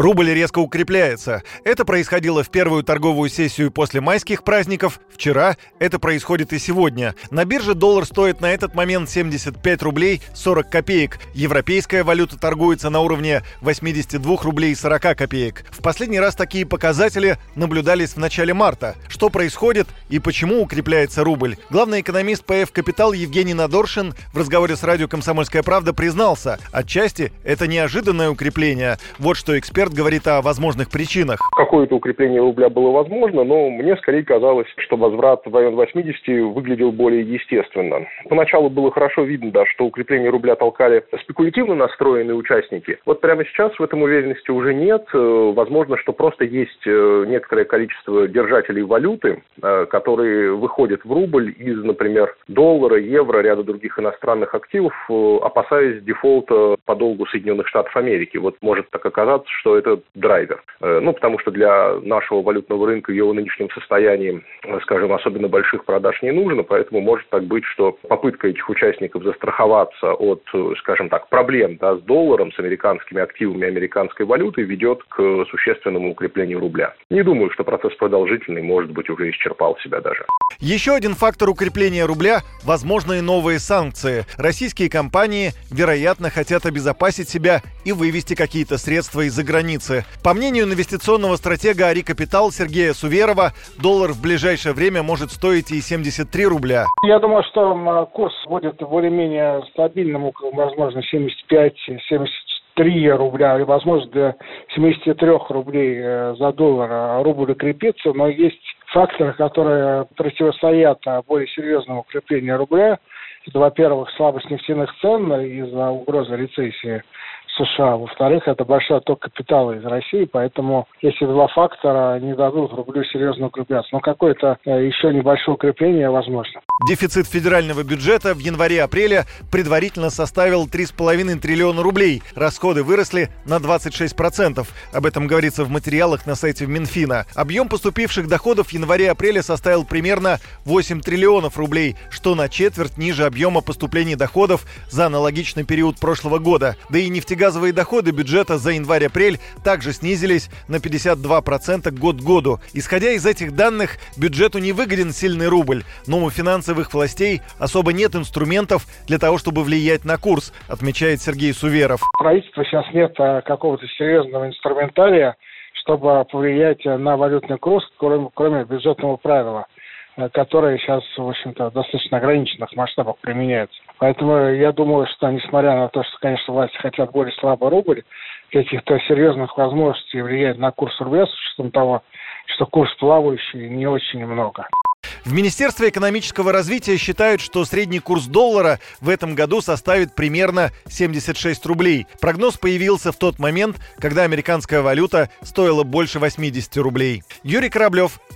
Рубль резко укрепляется. Это происходило в первую торговую сессию после майских праздников. Вчера это происходит и сегодня. На бирже доллар стоит на этот момент 75 рублей 40 копеек. Европейская валюта торгуется на уровне 82 рублей 40 копеек. В последний раз такие показатели наблюдались в начале марта. Что происходит и почему укрепляется рубль? Главный экономист ПФ «Капитал» Евгений Надоршин в разговоре с радио «Комсомольская правда» признался, отчасти это неожиданное укрепление. Вот что эксперт эксперт говорит о возможных причинах. Какое-то укрепление рубля было возможно, но мне скорее казалось, что возврат в район 80 выглядел более естественно. Поначалу было хорошо видно, да, что укрепление рубля толкали спекулятивно настроенные участники. Вот прямо сейчас в этом уверенности уже нет. Э, возможно, что просто есть э, некоторое количество держателей валюты, э, которые выходят в рубль из, например, доллара, евро, ряда других иностранных активов, опасаясь дефолта по долгу Соединенных Штатов Америки. Вот может так оказаться, что это драйвер. Э, ну, потому что для нашего валютного рынка его нынешнем состоянии, э, скажем, особенно больших продаж не нужно, поэтому может так быть, что попытка этих участников застраховаться от, э, скажем так, проблем да, с долларом, с американскими активами американской валюты ведет к существенному укреплению рубля. Не думаю, что процесс продолжительный, может быть, уже исчерпал себя даже. Еще один фактор укрепления рубля – возможные новые санкции. Российские компании, вероятно, хотят обезопасить себя и вывести какие-то средства из-за границы. По мнению инвестиционного стратега Ари Капитал Сергея Суверова, доллар в ближайшее время может стоить и 73 рубля. Я думаю, что курс будет более-менее стабильным, возможно, 75-73 рубля, и, возможно, до 73 рублей э, за доллар рубль укрепится, но есть факторы, которые противостоят более серьезному укреплению рубля. Это, во-первых, слабость нефтяных цен из-за угрозы рецессии. США. Во-вторых, это большой отток капитала из России, поэтому эти два фактора не дадут рублю серьезно укрепляться. Но какое-то э, еще небольшое укрепление возможно. Дефицит федерального бюджета в январе-апреле предварительно составил 3,5 триллиона рублей. Расходы выросли на 26%. Об этом говорится в материалах на сайте Минфина. Объем поступивших доходов в январе-апреле составил примерно 8 триллионов рублей, что на четверть ниже объема поступлений доходов за аналогичный период прошлого года. Да и нефтегаз газовые доходы бюджета за январь-апрель также снизились на 52% год к году. Исходя из этих данных, бюджету не выгоден сильный рубль, но у финансовых властей особо нет инструментов для того, чтобы влиять на курс, отмечает Сергей Суверов. Правительства сейчас нет а, какого-то серьезного инструментария, чтобы повлиять на валютный курс, кроме, кроме бюджетного правила э, которое сейчас, в общем-то, в достаточно ограниченных масштабах применяется. Поэтому я думаю, что несмотря на то, что, конечно, власти хотят более слабый рубль, каких-то серьезных возможностей влиять на курс рубля с учетом того, что курс плавающий, не очень много. В Министерстве экономического развития считают, что средний курс доллара в этом году составит примерно 76 рублей. Прогноз появился в тот момент, когда американская валюта стоила больше 80 рублей. Юрий Кораблев,